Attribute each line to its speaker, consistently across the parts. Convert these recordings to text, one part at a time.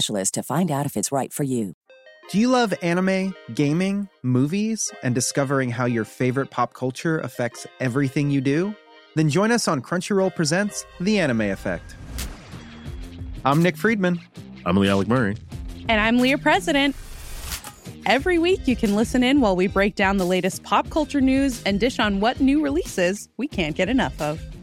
Speaker 1: to find out if it's right for you.
Speaker 2: Do you love anime, gaming, movies, and discovering how your favorite pop culture affects everything you do? Then join us on Crunchyroll Presents The Anime Effect. I'm Nick Friedman.
Speaker 3: I'm Lee Alec Murray.
Speaker 4: And I'm Leah President. Every week, you can listen in while we break down the latest pop culture news and dish on what new releases we can't get enough of.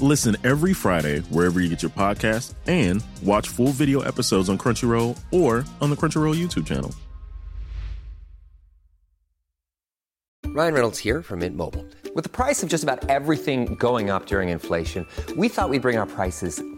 Speaker 3: Listen every Friday wherever you get your podcast and watch full video episodes on Crunchyroll or on the Crunchyroll YouTube channel.
Speaker 5: Ryan Reynolds here from Mint Mobile. With the price of just about everything going up during inflation, we thought we'd bring our prices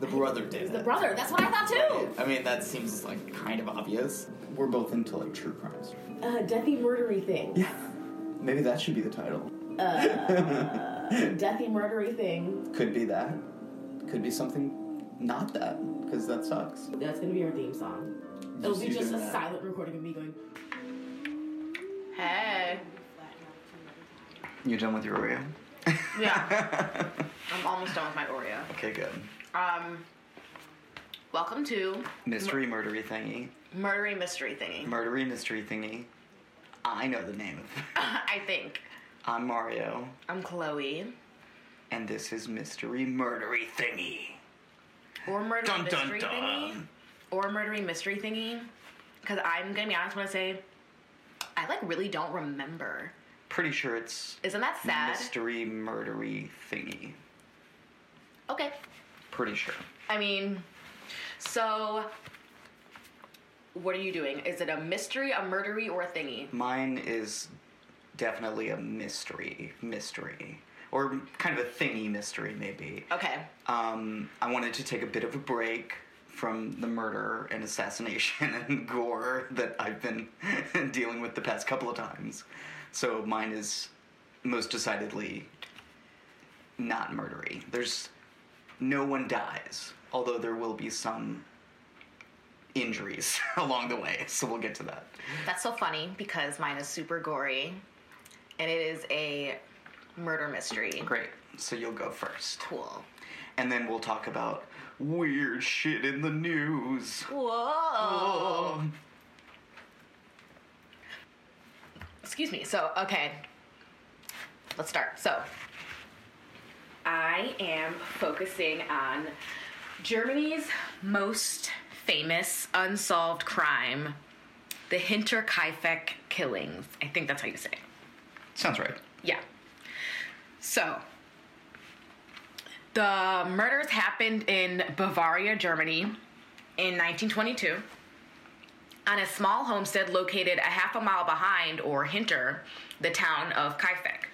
Speaker 6: The brother did it.
Speaker 7: The brother. That's what I thought too.
Speaker 6: I mean, that seems like kind of obvious. We're both into like true crimes.
Speaker 7: Uh, deathy murdery thing.
Speaker 6: Yeah. Maybe that should be the title.
Speaker 7: Uh, deathy murdery thing.
Speaker 6: Could be that. Could be something not that, because that sucks.
Speaker 7: That's gonna be our theme song. It'll be just a
Speaker 6: that.
Speaker 7: silent recording of me going. Hey.
Speaker 6: You done with your Oreo?
Speaker 7: Yeah. I'm almost done with my Oreo.
Speaker 6: Okay, good.
Speaker 7: Um. Welcome to
Speaker 6: Mystery murdery thingy.
Speaker 7: murdery mystery thingy.
Speaker 6: Murdery mystery thingy. I know the name of.
Speaker 7: I think.
Speaker 6: I'm Mario,
Speaker 7: I'm Chloe.
Speaker 6: and this is Mystery Murdery Thingy.
Speaker 7: Or murdery
Speaker 6: Dun, dun,
Speaker 7: mystery
Speaker 6: dun.
Speaker 7: thingy. Or murdery mystery thingy. Because I'm gonna be honest when I say, I like really don't remember.
Speaker 6: Pretty sure it's
Speaker 7: Isn't that sad?
Speaker 6: Mystery Murdery Thingy.
Speaker 7: Okay.
Speaker 6: Pretty sure.
Speaker 7: I mean, so what are you doing? Is it a mystery, a murdery, or a thingy?
Speaker 6: Mine is definitely a mystery. Mystery. Or kind of a thingy mystery, maybe.
Speaker 7: Okay.
Speaker 6: Um, I wanted to take a bit of a break from the murder and assassination and gore that I've been dealing with the past couple of times. So mine is most decidedly not murdery. There's no one dies, although there will be some injuries along the way. So we'll get to that.
Speaker 7: That's so funny because mine is super gory, and it is a murder mystery.
Speaker 6: Great. So you'll go first.
Speaker 7: Cool.
Speaker 6: And then we'll talk about weird shit in the news.
Speaker 7: Whoa. Excuse me. So, okay. Let's start. So, I am focusing on Germany's most famous unsolved crime, the Hinterkaifeck killings. I think that's how you say it.
Speaker 6: Sounds right.
Speaker 7: Yeah. So, the murders happened in Bavaria, Germany in 1922 on a small homestead located a half a mile behind, or Hinter, the town of Kaifeck.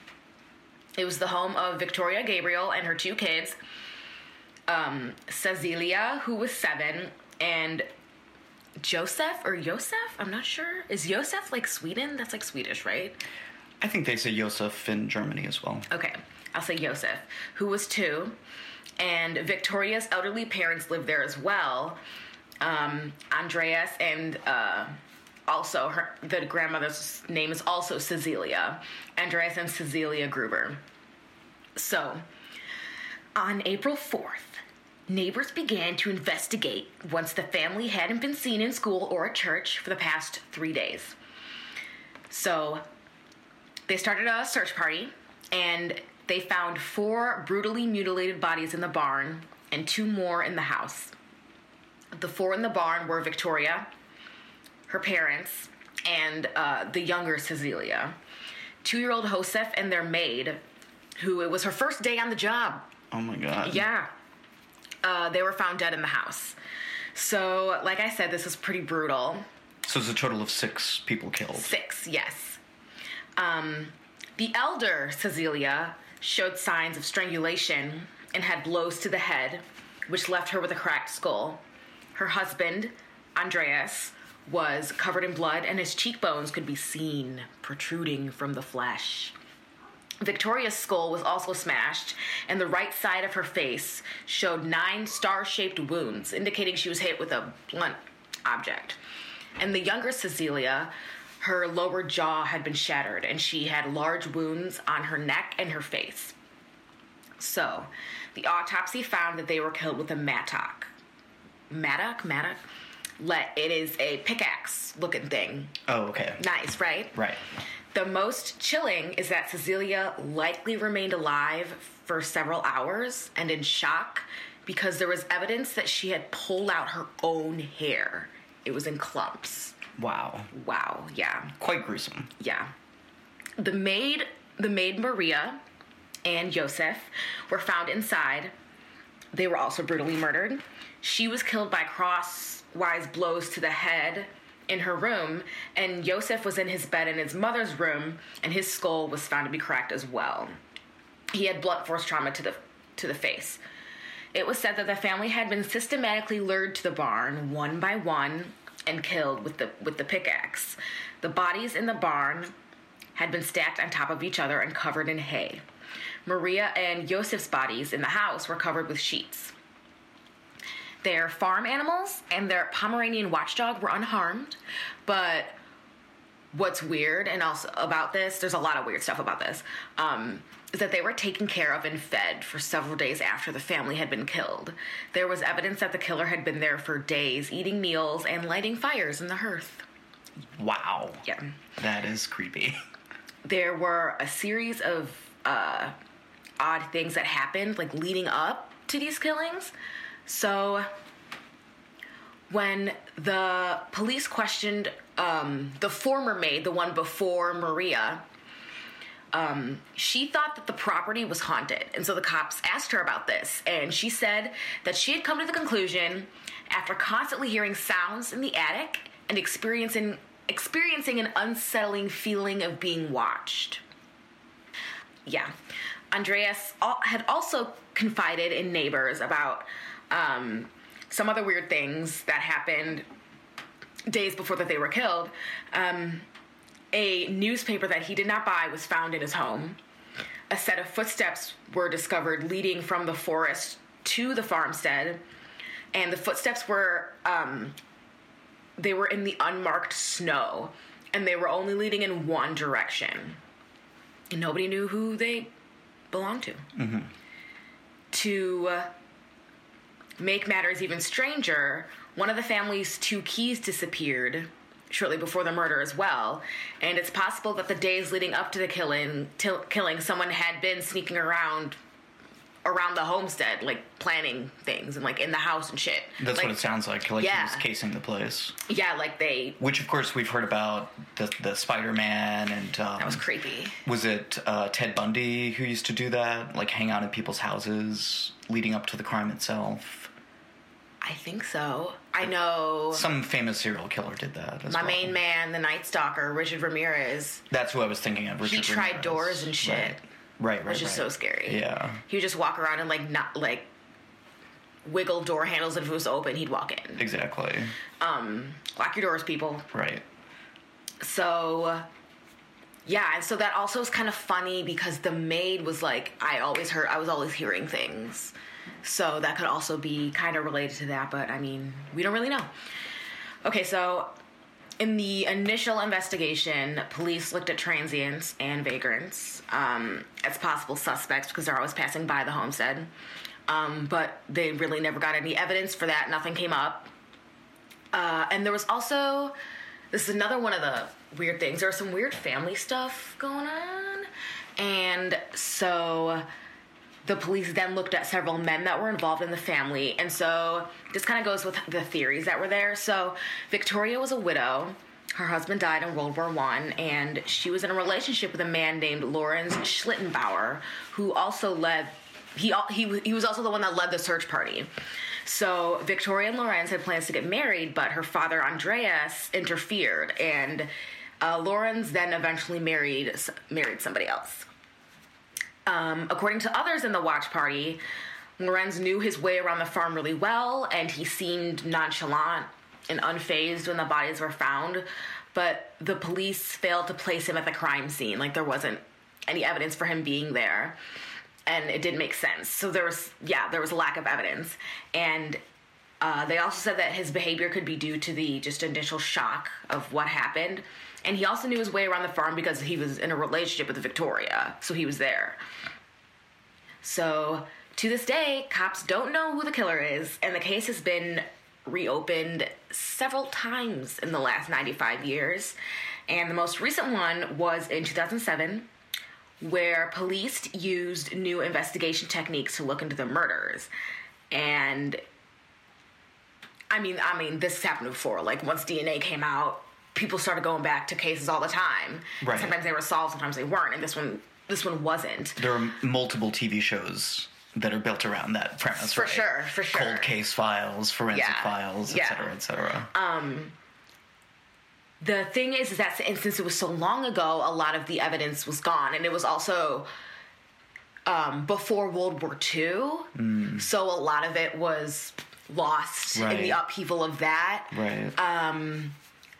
Speaker 7: It was the home of Victoria Gabriel and her two kids, um, Cecilia, who was seven, and Joseph or Josef, I'm not sure. Is Josef like Sweden? That's like Swedish, right?
Speaker 6: I think they say Josef in Germany as well.
Speaker 7: Okay, I'll say Josef, who was two, and Victoria's elderly parents lived there as well. Um, Andreas and uh, also her the grandmother's name is also Cecilia. Andreas and Cecilia Gruber. So, on April 4th, neighbors began to investigate once the family hadn't been seen in school or at church for the past three days. So, they started a search party and they found four brutally mutilated bodies in the barn and two more in the house. The four in the barn were Victoria, her parents, and uh, the younger Cecilia. Two year old Josef and their maid, who it was her first day on the job.
Speaker 6: Oh my god.
Speaker 7: Yeah. Uh, they were found dead in the house. So, like I said, this is pretty brutal.
Speaker 6: So it's a total of six people killed.
Speaker 7: Six, yes. Um, the elder Cecilia showed signs of strangulation and had blows to the head, which left her with a cracked skull. Her husband, Andreas, was covered in blood and his cheekbones could be seen protruding from the flesh. Victoria's skull was also smashed, and the right side of her face showed nine star shaped wounds, indicating she was hit with a blunt object. And the younger Cecilia, her lower jaw had been shattered, and she had large wounds on her neck and her face. So, the autopsy found that they were killed with a mattock. Mattock? Mattock? Let it is a pickaxe looking thing.
Speaker 6: Oh, okay.
Speaker 7: Nice, right?
Speaker 6: Right.
Speaker 7: The most chilling is that Cecilia likely remained alive for several hours and in shock because there was evidence that she had pulled out her own hair. It was in clumps.
Speaker 6: Wow.
Speaker 7: Wow, yeah.
Speaker 6: Quite gruesome.
Speaker 7: Yeah. The maid, the maid Maria and Joseph were found inside. They were also brutally murdered. She was killed by crosswise blows to the head in her room, and Joseph was in his bed in his mother's room, and his skull was found to be cracked as well. He had blunt force trauma to the to the face. It was said that the family had been systematically lured to the barn one by one and killed with the with the pickaxe. The bodies in the barn had been stacked on top of each other and covered in hay. Maria and Joseph's bodies in the house were covered with sheets. Their farm animals and their Pomeranian watchdog were unharmed, but what's weird and also about this, there's a lot of weird stuff about this, um, is that they were taken care of and fed for several days after the family had been killed. There was evidence that the killer had been there for days, eating meals and lighting fires in the hearth.
Speaker 6: Wow.
Speaker 7: Yeah.
Speaker 6: That is creepy.
Speaker 7: There were a series of uh, odd things that happened, like leading up to these killings. So, when the police questioned um, the former maid, the one before Maria, um, she thought that the property was haunted. And so the cops asked her about this. And she said that she had come to the conclusion after constantly hearing sounds in the attic and experiencing experiencing an unsettling feeling of being watched. Yeah. Andreas had also confided in neighbors about um, some other weird things that happened days before that they were killed. Um, a newspaper that he did not buy was found in his home. A set of footsteps were discovered leading from the forest to the farmstead, and the footsteps were um, they were in the unmarked snow, and they were only leading in one direction. And nobody knew who they belonged to.
Speaker 6: Mm-hmm.
Speaker 7: To uh, make matters even stranger, one of the family's two keys disappeared shortly before the murder as well, and it's possible that the days leading up to the killing, till killing, someone had been sneaking around around the homestead, like planning things and like in the house and shit.
Speaker 6: That's
Speaker 7: like,
Speaker 6: what it sounds like. Like
Speaker 7: Yeah.
Speaker 6: he was casing the place.
Speaker 7: Yeah, like they.
Speaker 6: Which, of course, we've heard about the the Spider Man and um,
Speaker 7: That was creepy.
Speaker 6: Was it uh, Ted Bundy who used to do that? Like hang out in people's houses leading up to the crime itself.
Speaker 7: I think so. I know
Speaker 6: Some famous serial killer did that.
Speaker 7: My
Speaker 6: well.
Speaker 7: main man, the Night Stalker, Richard Ramirez.
Speaker 6: That's who I was thinking of.
Speaker 7: he
Speaker 6: Richard
Speaker 7: tried
Speaker 6: Ramirez.
Speaker 7: doors and shit.
Speaker 6: Right, right, right.
Speaker 7: which is so scary.
Speaker 6: Yeah.
Speaker 7: He would just walk around and like not like wiggle door handles, and if it was open, he'd walk in.
Speaker 6: Exactly.
Speaker 7: Um, lock your doors, people.
Speaker 6: Right.
Speaker 7: So, yeah, and so that also is kind of funny because the maid was like, I always heard, I was always hearing things. So that could also be kind of related to that, but I mean, we don't really know. Okay, so in the initial investigation, police looked at transients and vagrants um, as possible suspects because they're always passing by the homestead. Um, but they really never got any evidence for that. Nothing came up. Uh, and there was also, this is another one of the weird things. There was some weird family stuff going on. And so the police then looked at several men that were involved in the family. And so this kind of goes with the theories that were there. So Victoria was a widow. Her husband died in World War One, and she was in a relationship with a man named Lorenz Schlittenbauer, who also led. He, he, he was also the one that led the search party. So Victoria and Lorenz had plans to get married, but her father Andreas interfered, and uh, then eventually married married somebody else. Um, according to others in the watch party, Lorenz knew his way around the farm really well, and he seemed nonchalant and unfazed when the bodies were found. But the police failed to place him at the crime scene. Like there wasn't any evidence for him being there, and it didn't make sense. So there was, yeah, there was a lack of evidence, and uh, they also said that his behavior could be due to the just initial shock of what happened. And he also knew his way around the farm because he was in a relationship with Victoria, so he was there. So to this day, cops don't know who the killer is, and the case has been reopened several times in the last 95 years. And the most recent one was in 2007, where police used new investigation techniques to look into the murders. And I mean, I mean, this happened before. Like once DNA came out, people started going back to cases all the time.
Speaker 6: Right.
Speaker 7: Sometimes they were solved, sometimes they weren't, and this one, this one wasn't.
Speaker 6: There are multiple TV shows that are built around that premise,
Speaker 7: For
Speaker 6: right?
Speaker 7: sure, for sure.
Speaker 6: Cold case files, forensic
Speaker 7: Yeah,
Speaker 6: files, et
Speaker 7: yeah.
Speaker 6: cetera, et cetera.
Speaker 7: Um, the thing is, is that since it was so long ago, a lot of the evidence was gone, and it was also um, before World War II, so a lot of it was lost in the upheaval of that.
Speaker 6: right.
Speaker 7: Um,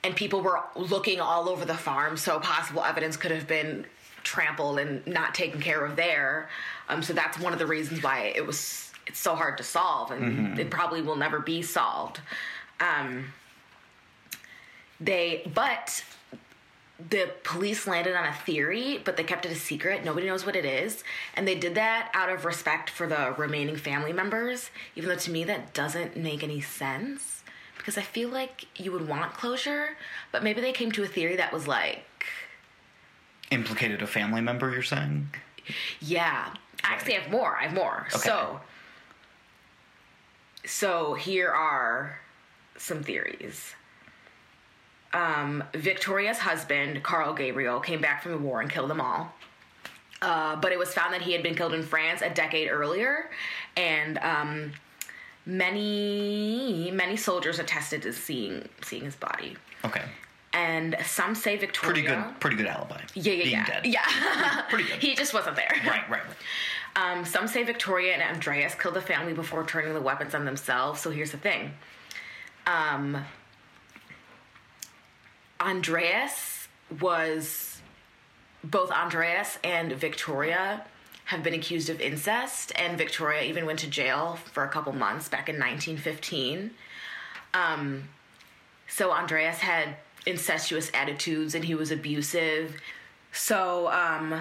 Speaker 7: and people were looking all over the farm, so possible evidence could have been trampled and not taken care of there. Um, so that's one of the reasons why it was it's so hard to solve, and
Speaker 6: Mhm.
Speaker 7: it probably will never be solved. Um, they, but the police landed on a theory, but they kept it a secret. Nobody knows what it is. And they did that out of respect for the remaining family members, even though to me that doesn't make any sense. Because I feel like you would want closure, but maybe they came to a theory that was like,
Speaker 6: Implicated a family member, you're saying?
Speaker 7: yeah. Actually, I have more. I have more.
Speaker 6: Okay.
Speaker 7: So, so here are some theories. Um, Victoria's husband, Carl Gabriel, came back from the war and killed them all. Uh, but it was found that he had been killed in France a decade earlier, and um, many many soldiers attested to seeing seeing his body.
Speaker 6: Okay.
Speaker 7: And some say Victoria.
Speaker 6: Pretty good pretty good alibi.
Speaker 7: Yeah, yeah,
Speaker 6: Being
Speaker 7: yeah.
Speaker 6: dead.
Speaker 7: Yeah.
Speaker 6: Pretty good.
Speaker 7: he just wasn't there.
Speaker 6: Right, right, right.
Speaker 7: Um, some say Victoria and Andreas killed the family before turning the weapons on themselves. So here's the thing. Um, Andreas was both Andreas and Victoria have been accused of incest, and Victoria even went to jail for a couple months back in 1915. Um, so Andreas had incestuous attitudes and he was abusive. So, um,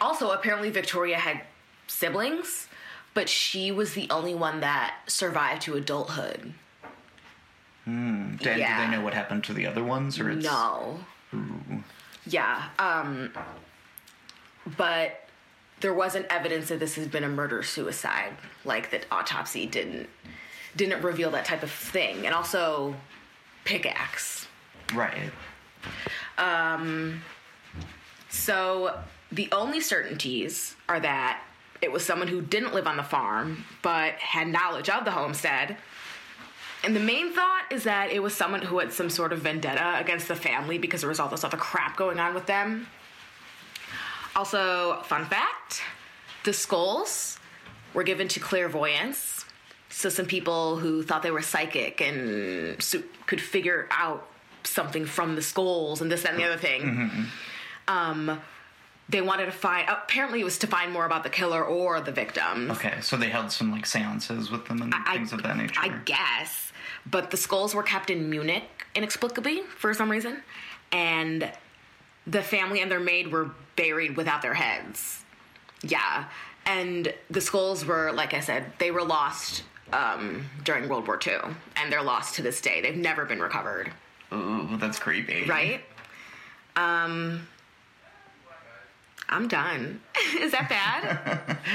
Speaker 7: also apparently Victoria had siblings, but she was the only one that survived to adulthood.
Speaker 6: Hmm. Dan,
Speaker 7: Yeah.
Speaker 6: Do they know what happened to the other ones, or it's
Speaker 7: No.
Speaker 6: Ooh.
Speaker 7: Yeah. Um, but there wasn't evidence that this has been a murder suicide, like that autopsy didn't didn't reveal that type of thing, and also pickaxe.
Speaker 6: Right.
Speaker 7: Um, so the only certainties are that it was someone who didn't live on the farm but had knowledge of the homestead. And the main thought is that it was someone who had some sort of vendetta against the family because there was all this other crap going on with them. Also, fun fact the skulls were given to clairvoyants So some people who thought they were psychic and so could figure out something from the skulls and this, that, and the other thing.
Speaker 6: Mm-hmm.
Speaker 7: Um, they wanted to find. Apparently, it was to find more about the killer or the victim.
Speaker 6: Okay, so they held some like seances with them and
Speaker 7: I-
Speaker 6: things of that nature.
Speaker 7: I guess. But the skulls were kept in Munich inexplicably for some reason. And the family and their maid were buried without their heads. Yeah. And the skulls were, like I said, they were lost um, during World War II. And they're lost to this day. They've never been recovered.
Speaker 6: Ooh, that's creepy.
Speaker 7: Right? Um, I'm done. Is that bad?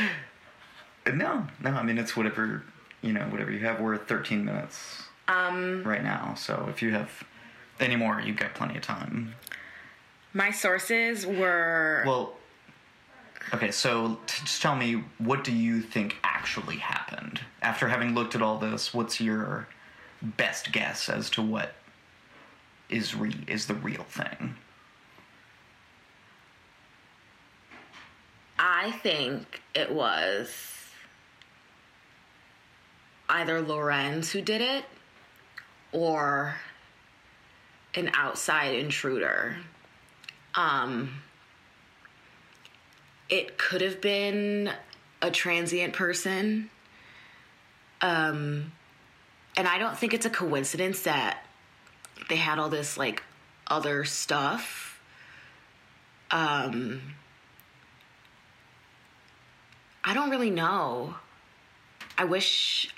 Speaker 6: No, no. I mean, it's whatever you know, whatever you have. We're at 13 minutes
Speaker 7: um,
Speaker 6: right now, so if you have any more, you've got plenty of time.
Speaker 7: My sources were.
Speaker 6: Well, okay. So t- just tell me, what do you think actually happened after having looked at all this? What's your best guess as to what is re- is the real thing?
Speaker 7: I think it was either Lorenz who did it or an outside intruder. Um, it could have been a transient person. Um, and I don't think it's a coincidence that they had all this like other stuff. Um, I don't really know. I wish.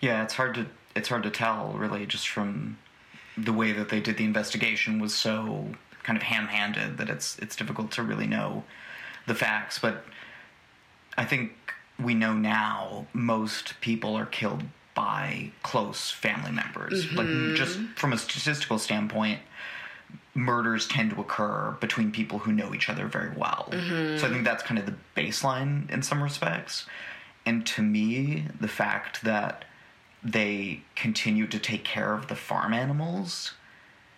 Speaker 6: Yeah, it's hard to it's hard to tell really just from the way that they did the investigation was so kind of ham-handed that it's it's difficult to really know the facts, but I think we know now most people are killed by close family members. Like mm-hmm. just from a statistical standpoint, murders tend to occur between people who know each other very well. Mm-hmm. So I think that's kind of the baseline in some respects. And to me, the fact that they continued to take care of the farm animals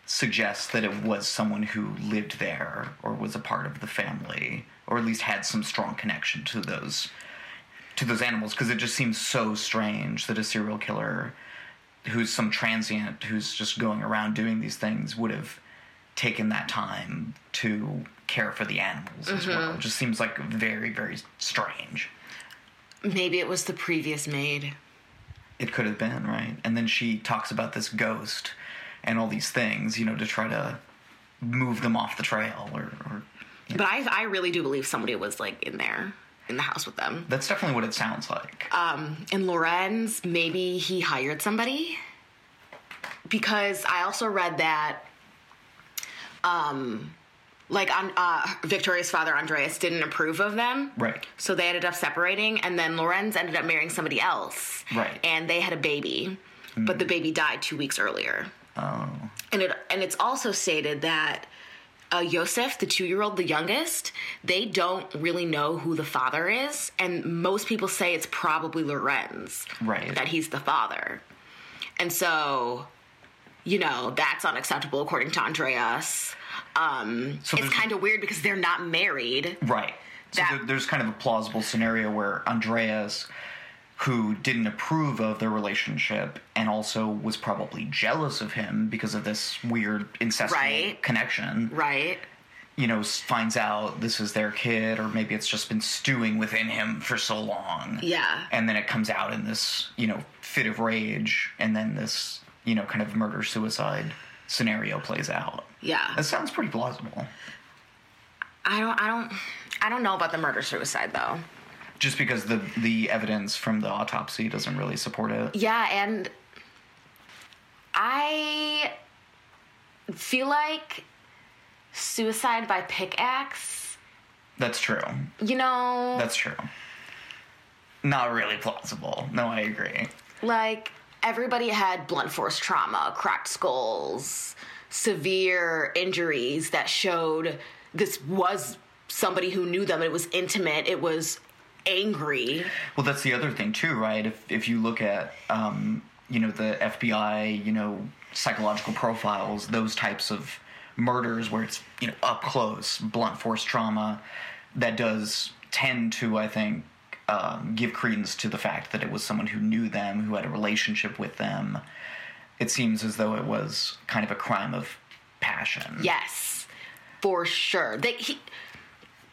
Speaker 6: suggests that it was someone who lived there or was a part of the family or at least had some strong connection to those to those animals because it just seems so strange that a serial killer who's some transient who's just going around doing these things would have taken that time to care for the animals as well. Mm-hmm. It just seems like very, very strange.
Speaker 7: Maybe it was the previous maid.
Speaker 6: It could have been, right? And then she talks about this ghost and all these things, you know, to try to move them off the trail or, or
Speaker 7: But I, I really do believe somebody was like in there, in the house with them.
Speaker 6: that's definitely what it sounds like.
Speaker 7: Um, and Lorenz, maybe he hired somebody. Because I also read that, um, like on uh, Victoria's father Andreas didn't approve of them,
Speaker 6: Right.
Speaker 7: so they ended up separating, and then Lorenz ended up marrying somebody else,
Speaker 6: Right.
Speaker 7: And they had a baby, but the baby died two weeks earlier.
Speaker 6: Oh.
Speaker 7: and it and it's also stated that uh, Yosef, the two-year-old, the youngest, they don't really know who the father is, and most people say it's probably Lorenz,
Speaker 6: Right.
Speaker 7: That he's the father, and so, you know, that's unacceptable according to Andreas. Um,
Speaker 6: So
Speaker 7: it's kind of weird because they're not married.
Speaker 6: Right. So
Speaker 7: That-
Speaker 6: there, there's kind of a plausible scenario where Andreas, who didn't approve of their relationship and also was probably jealous of him because of this weird incestual
Speaker 7: Right.
Speaker 6: connection,
Speaker 7: Right.
Speaker 6: you know, finds out this is their kid, or maybe it's just been stewing within him for so long.
Speaker 7: Yeah.
Speaker 6: And then it comes out in this, you know, fit of rage, and then this, you know, kind of murder suicide scenario plays out.
Speaker 7: Yeah.
Speaker 6: That sounds pretty plausible.
Speaker 7: I don't. I don't. I don't know about the murder suicide though.
Speaker 6: just because the the evidence from the autopsy doesn't really support it.
Speaker 7: Yeah, and I feel like suicide by pickaxe,
Speaker 6: That's true.
Speaker 7: you know,
Speaker 6: That's true. Not really plausible. No, I agree.
Speaker 7: like everybody had blunt force trauma, cracked skulls, severe injuries that showed this was somebody who knew them. It was intimate. It was angry.
Speaker 6: Well, that's the other thing too, right? If if you look at um, you know the FBI, you know psychological profiles, those types of murders where it's you know up close, blunt force trauma, that does tend to, I think, um, give credence to the fact that it was someone who knew them, who had a relationship with them. It seems as though it was kind of a crime of passion.
Speaker 7: Yes, for sure. They he,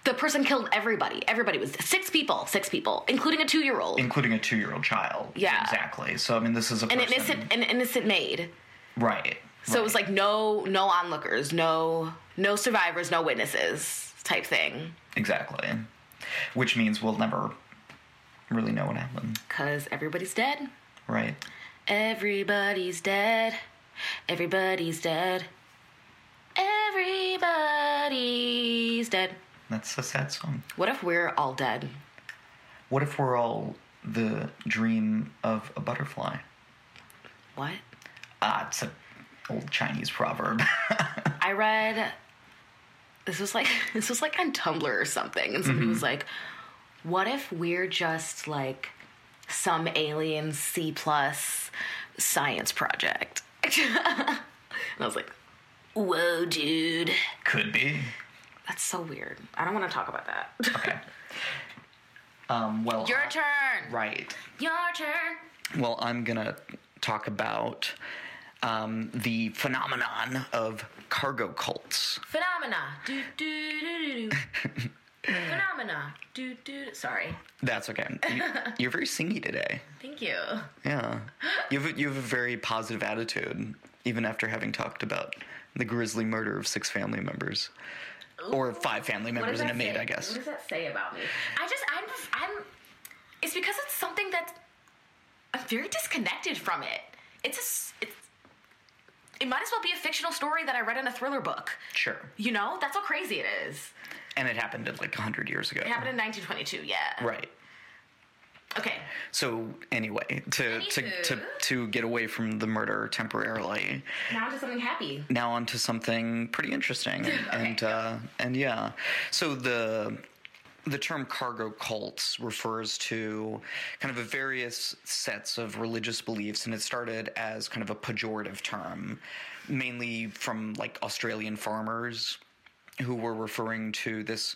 Speaker 7: the person killed everybody. Everybody was six people, six people, including a two-year-old,
Speaker 6: including a two-year-old child.
Speaker 7: Yeah.
Speaker 6: exactly. So I mean, this is a
Speaker 7: an
Speaker 6: person,
Speaker 7: innocent, an innocent maid.
Speaker 6: right?
Speaker 7: So it was like no, no onlookers, no, no survivors, no witnesses, type thing.
Speaker 6: Exactly. Which means we'll never really know what happened,
Speaker 7: Cause everybody's dead.
Speaker 6: right?
Speaker 7: Everybody's dead. Everybody's dead. Everybody's dead.
Speaker 6: That's a sad song.
Speaker 7: What if we're all dead?
Speaker 6: What if we're all the dream of a butterfly?
Speaker 7: What?
Speaker 6: Ah, it's an old Chinese proverb.
Speaker 7: I read this was like this was like on Tumblr or something, and somebody was like, "What if we're just like some alien C plus science project?" and I was like, "Whoa, dude,
Speaker 6: Could be.
Speaker 7: that's so weird. I don't want to talk about that."
Speaker 6: Okay. Um, well,
Speaker 7: Your turn.
Speaker 6: Right.
Speaker 7: Your turn.
Speaker 6: Well, I'm gonna talk about um, the phenomenon of cargo cults.
Speaker 7: Phenomena. Do do do. Phenomena. Do do. Sorry.
Speaker 6: That's okay. You, you're very singy today.
Speaker 7: Thank you.
Speaker 6: Yeah. You have, a, you have a very positive attitude, even after having talked about the grisly murder of six family members. Or five family members and a maid. I guess.
Speaker 7: What does that say about me? I just, I'm, I'm. It's because it's something that I'm very disconnected from it. It's a, it's. It might as well be a fictional story that I read in a thriller book.
Speaker 6: Sure.
Speaker 7: You know, that's how crazy it is.
Speaker 6: And it happened like 100 years ago.
Speaker 7: It happened in 1922. Yeah.
Speaker 6: Right.
Speaker 7: Okay.
Speaker 6: So anyway, to, to to to get away from the murder temporarily,
Speaker 7: Now to something happy.
Speaker 6: now onto something pretty interesting and and, uh, and yeah. So the the term cargo cults refers to kind of a various sets of religious beliefs, and it started as kind of a pejorative term, mainly from like Australian farmers who were referring to this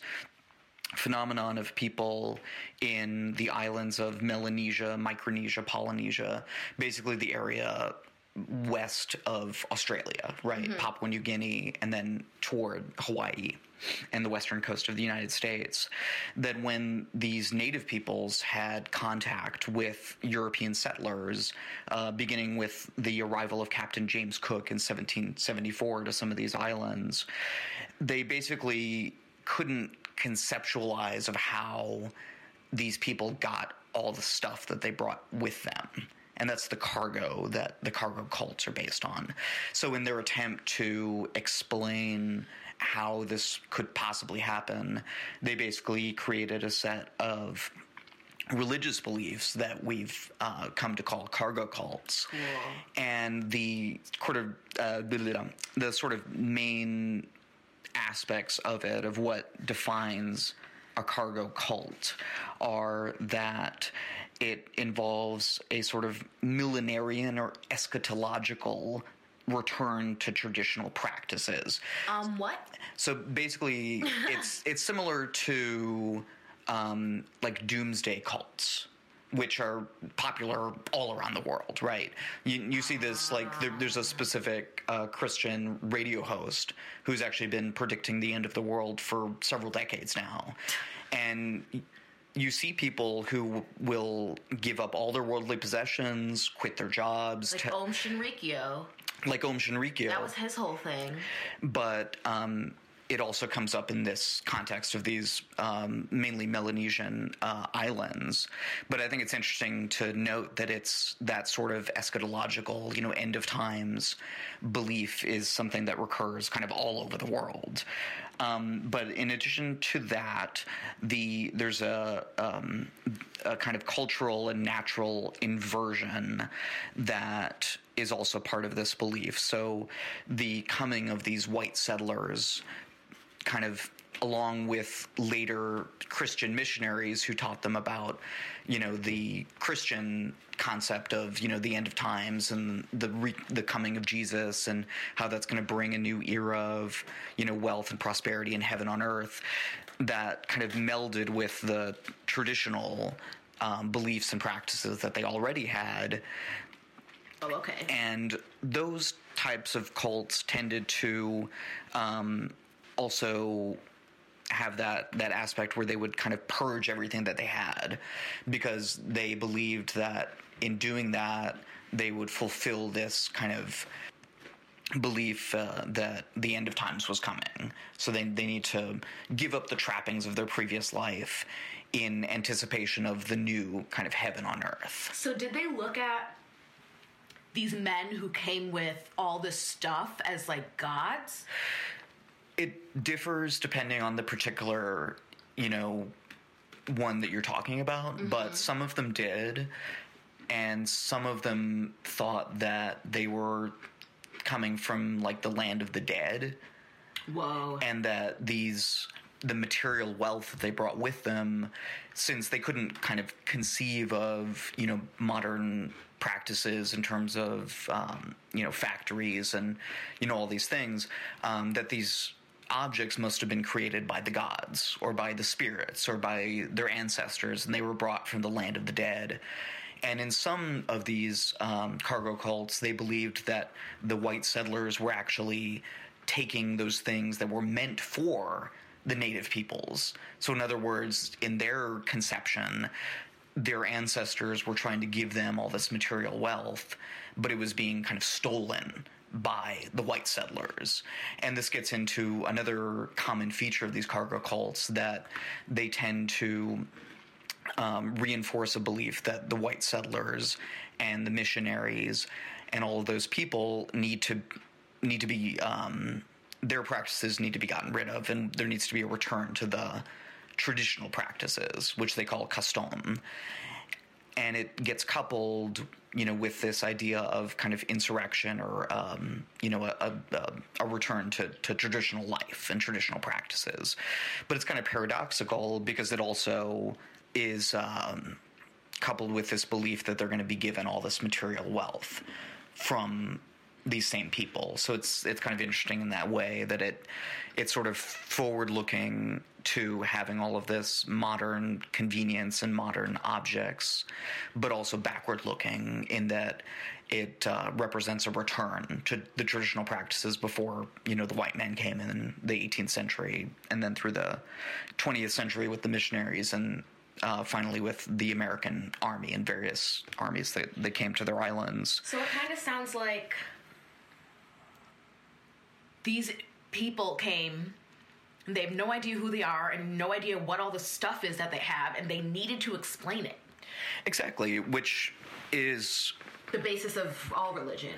Speaker 6: phenomenon of people in the islands of Melanesia, Micronesia, Polynesia, basically the area west of Australia, right? Mm-hmm. Papua New Guinea, and then toward Hawaii and the western coast of the United States. That when these native peoples had contact with European settlers, uh, beginning with the arrival of Captain James Cook in 1774 to some of these islands, they basically couldn't conceptualize of how these people got all the stuff that they brought with them. And that's the cargo that the cargo cults are based on. So, in their attempt to explain how this could possibly happen, they basically created a set of religious beliefs that we've uh, come to call cargo cults. And the sort of uh, the sort of main aspects of it, of what defines a cargo cult, are that it involves a sort of millenarian or eschatological return to traditional practices.
Speaker 7: Um, what?
Speaker 6: So basically, it's it's similar to um, like doomsday cults, which are popular all around the world. Right? You you see this like there, there's a specific uh, Christian radio host who's actually been predicting the end of the world for several decades now, and. You see people who will give up all their worldly possessions, quit their jobs,
Speaker 7: Like
Speaker 6: te-
Speaker 7: Aum Shinrikyo.
Speaker 6: Like Aum Shinrikyo
Speaker 7: That was his whole thing.
Speaker 6: but um, it also comes up in this context of these um, mainly Melanesian uh, islands. But I think it's interesting to note that it's that sort of eschatological, you know, end of times belief is something that recurs kind of all over the world. Um, but in addition to that, the there's a, um, a kind of cultural and natural inversion that is also part of this belief. So the coming of these white settlers kind of along with later Christian missionaries who taught them about, you know, the Christian concept of, you know, the end of times and the re- the coming of Jesus and how that's going to bring a new era of, you know, wealth and prosperity and heaven on earth. That kind of melded with the traditional um, beliefs and practices that they already had.
Speaker 7: Oh, okay.
Speaker 6: And those types of cults tended to um, also have that that aspect where they would kind of purge everything that they had because they believed that in doing that they would fulfill this kind of belief uh, that the end of times was coming so they, they need to give up the trappings of their previous life in anticipation of the new kind of heaven on earth
Speaker 7: So did they look at these men who came with all this stuff as like gods?
Speaker 6: it differs depending on the particular you know one that you're talking about mm-hmm. but some of them did and some of them thought that they were coming from like the land of the dead
Speaker 7: Whoa.
Speaker 6: and that these the material wealth that they brought with them since they couldn't kind of conceive of you know modern practices in terms of um, you know factories and you know all these things um, that these objects must have been created by the gods or by the spirits or by their ancestors and they were brought from the land of the dead and in some of these um, cargo cults, they believed that the white settlers were actually taking those things that were meant for the native peoples. So, in other words, in their conception, their ancestors were trying to give them all this material wealth, but it was being kind of stolen by the white settlers. And this gets into another common feature of these cargo cults that they tend to um, reinforce a belief that the white settlers and the missionaries and all of those people need to need to be um, their practices need to be gotten rid of, and there needs to be a return to the traditional practices, which they call custom. And it gets coupled, you know, with this idea of kind of insurrection or, um, you know, a, a, a return to, to traditional life and traditional practices. But it's kind of paradoxical because it also is um, coupled with this belief that they're going to be given all this material wealth from these same people. So it's it's kind of interesting in that way that it it's sort of forward looking to having all of this modern convenience and modern objects, but also backward looking in that it uh, represents a return to the traditional practices before you know the white men came in the 18th century, and then through the 20th century with the missionaries and uh, finally with the American army and various armies that, that came to their islands.
Speaker 7: So it kind of sounds like these people came. They have no idea who they are and no idea what all the stuff is that they have, and they needed to explain it.
Speaker 6: Exactly, which is
Speaker 7: The basis of all religion.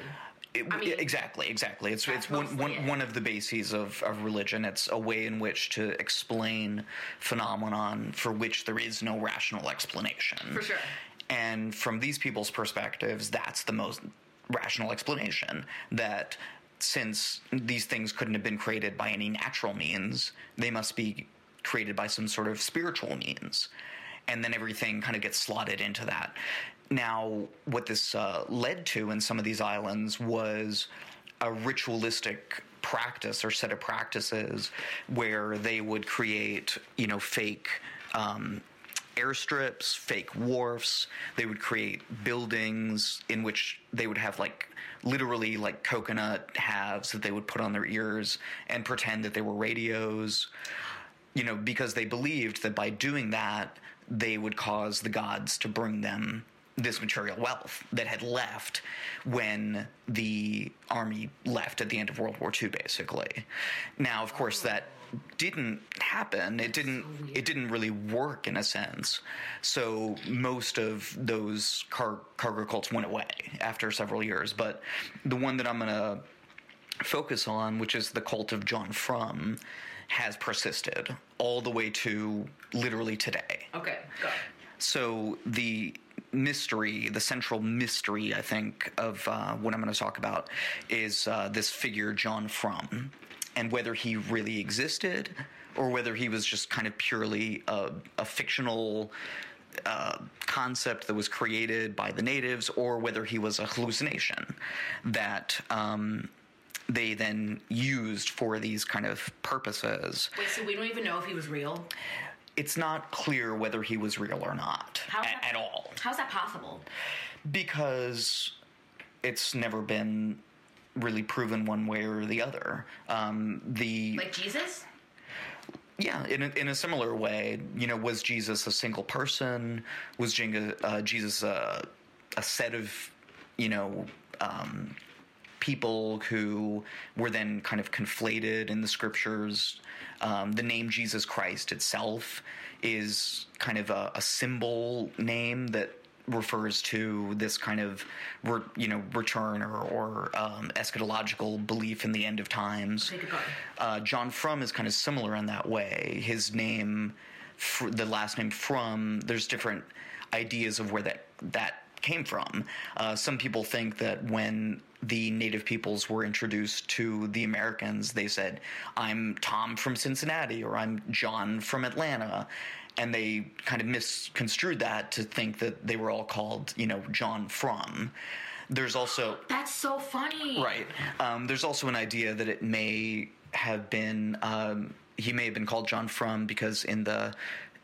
Speaker 6: It,
Speaker 7: I mean,
Speaker 6: exactly, exactly. It's it's one, one,
Speaker 7: it.
Speaker 6: one of the bases of, of religion. It's a way in which to explain phenomenon for which there is no rational explanation.
Speaker 7: For sure.
Speaker 6: And from these people's perspectives, that's the most rational explanation. That since these things couldn't have been created by any natural means, they must be created by some sort of spiritual means. And then everything kind of gets slotted into that. Now, what this uh, led to in some of these islands was a ritualistic practice or set of practices where they would create, you know, fake um, airstrips, fake wharfs. They would create buildings in which they would have like literally like coconut halves that they would put on their ears and pretend that they were radios. You know, because they believed that by doing that, they would cause the gods to bring them this material wealth that had left when the army left at the end of World War II, basically. Now, of course, that didn't happen. It didn't. It didn't really work in a sense. So most of those car- cargo cults went away after several years. But the one that I'm gonna focus on, which is the cult of John Frum, has persisted all the way to literally today.
Speaker 7: Okay, go.
Speaker 6: So the mystery, the central mystery, I think, of uh, what I'm going to talk about is uh, this figure, John Frum, and whether he really existed or whether he was just kind of purely a, a fictional uh, concept that was created by the natives, or whether he was a hallucination that um, they then used for these kind of purposes.
Speaker 7: Wait, so we don't even know if he was real?
Speaker 6: It's not clear whether he was real or not
Speaker 7: How
Speaker 6: a- at all
Speaker 7: How's that possible?
Speaker 6: because it's never been really proven one way or the other. Um, the
Speaker 7: Like Jesus?
Speaker 6: yeah, in a, in a similar way, you know, was Jesus a single person? Was Jenga, uh, Jesus a, a set of, you know, um, people who were then kind of conflated in the scriptures? Um, the name Jesus Christ itself is kind of a, a symbol name that refers to this kind of re, you know return or, or um, eschatological belief in the end of times.
Speaker 7: Okay, good going.
Speaker 6: Uh, John Frum is kind of similar in that way. His name, fr- the last name Frum, there's different ideas of where that that came from. Uh, some people think that when the native peoples were introduced to the Americans, they said, "I'm Tom from Cincinnati" or "I'm John from Atlanta." And they kind of misconstrued that to think that they were all called, you know, John From. There's also
Speaker 7: That's so funny.
Speaker 6: Right. Um, there's also an idea that it may have been um, he may have been called John Frum because in the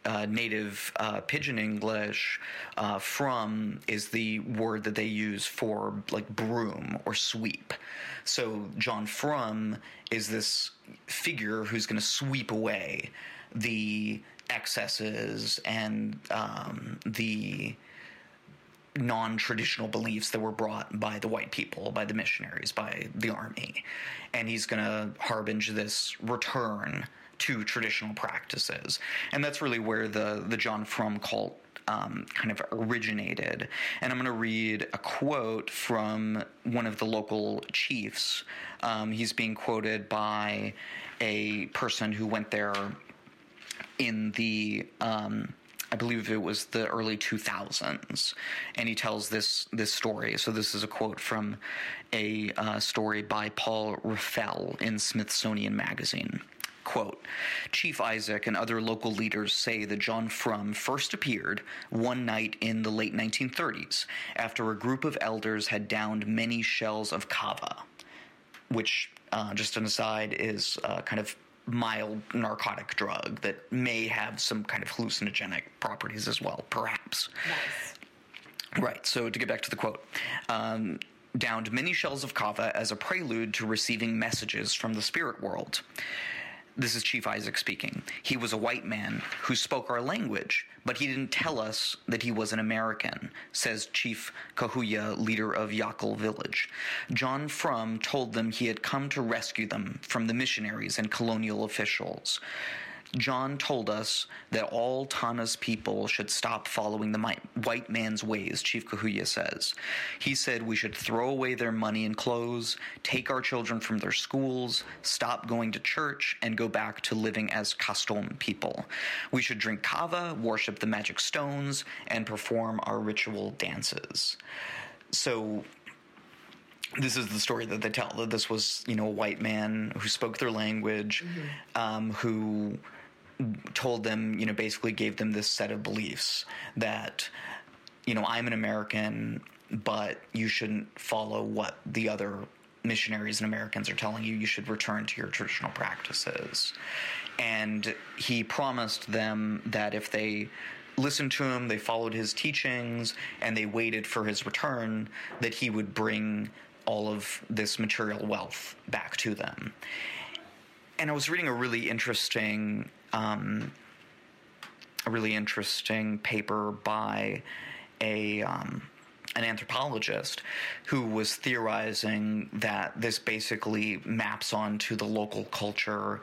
Speaker 6: uh, native uh, pidgin English, uh, "from" is the word that they use for like broom or sweep. So John Frum is this figure who's going to sweep away the excesses and um, the non-traditional beliefs that were brought by the white people, by the missionaries, by the army, and he's going to harbinge this return to traditional practices, and that's really where the the John Frum cult um, kind of originated. And I'm going to read a quote from one of the local chiefs. Um, he's being quoted by a person who went there in the um, I believe it was the early 2000s, and he tells this this story. So this is a quote from a uh, story by Paul Raffel in Smithsonian Magazine. Quote, Chief Isaac and other local leaders say that John Frum first appeared one night in the late 1930s after a group of elders had downed many shells of kava, which, uh, just an aside, is uh, kind of mild narcotic drug that may have some kind of hallucinogenic properties as well, perhaps. Right, so to get back to the quote. Um, downed many shells of kava as a prelude to receiving messages from the spirit world. This is Chief Isaac speaking. He was a white man who spoke our language, but he didn't tell us that he was an American, says Chief Kahuya, leader of Yakel village. John Frum told them he had come to rescue them from the missionaries and colonial officials. John told us that all Tanna's people should stop following the white man's ways, Chief Kahuya says. He said we should throw away their money and clothes, take our children from their schools, stop going to church, and go back to living as Kastom people. We should drink kava, worship the magic stones, and perform our ritual dances. So this is the story that they tell that this was you know a white man who spoke their language um, who told them you know basically gave them this set of beliefs that you know i'm an american but you shouldn't follow what the other missionaries and americans are telling you. You should return to your traditional practices. And he promised them that if they listened to him they followed his teachings and they waited for his return that he would bring all of this material wealth back to them and I was reading a really interesting, um, a really interesting paper by a um, an anthropologist who was theorizing that this basically maps onto the local culture,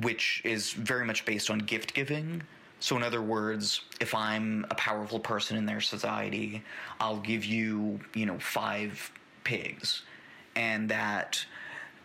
Speaker 6: which is very much based on gift giving. So, in other words, if I'm a powerful person in their society, I'll give you, you know, five pigs, and that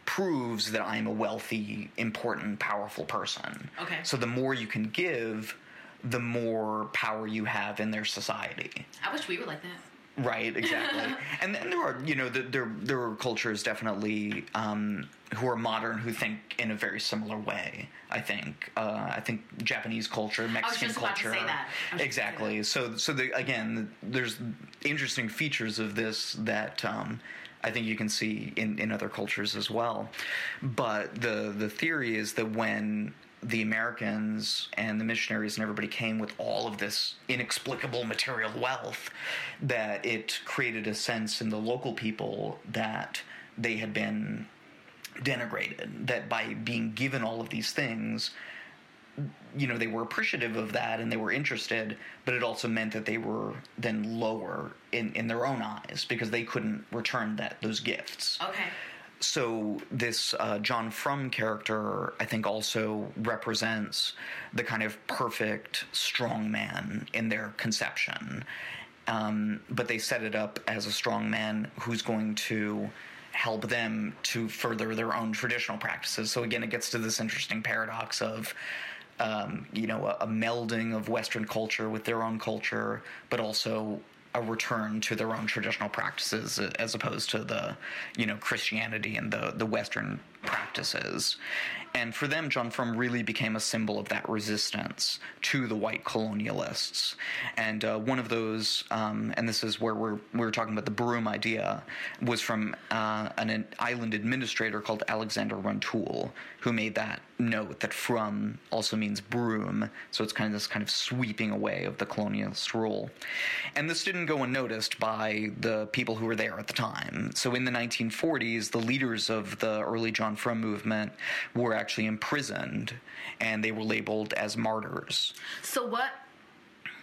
Speaker 6: proves that I'm a wealthy, important, powerful person.
Speaker 7: Okay.
Speaker 6: So the more you can give, the more power you have in their society.
Speaker 7: I wish we were like that.
Speaker 6: Right, exactly. and then there are, you know, the, there there are cultures definitely um, who are modern who think in a very similar way. I think. Uh, I think Japanese culture, Mexican
Speaker 7: just about to
Speaker 6: culture.
Speaker 7: say that. I was just gonna
Speaker 6: Exactly. So, so the, again, there's interesting features of this that. Um, I think you can see in, in other cultures as well, but the the theory is that when the Americans and the missionaries and everybody came with all of this inexplicable material wealth, that it created a sense in the local people that they had been denigrated. That by being given all of these things, you know, they were appreciative of that and they were interested, but it also meant that they were then lower in, in their own eyes because they couldn't return that those gifts
Speaker 7: Okay.
Speaker 6: so this uh, John Frum character, I think, also represents the kind of perfect strong man in their conception. Um, but they set it up as a strong man who's going to help them to further their own traditional practices. So again, it gets to this interesting paradox of. Um, you know, a, a melding of Western culture with their own culture, but also a return to their own traditional practices uh, as opposed to the you know Christianity and the the Western practices. And for them, John Frum really became a symbol of that resistance to the white colonialists. And uh, one of those, um, and this is where we're we were talking about the broom idea, was from uh, an, an island administrator called Alexander Rentoul, who made that note that from also means broom. So it's kind of this kind of sweeping away of the colonialist rule. And this didn't go unnoticed by the people who were there at the time. So in the 1940s, the leaders of the early John Frum movement were actually imprisoned and they were labeled as martyrs.
Speaker 7: So what?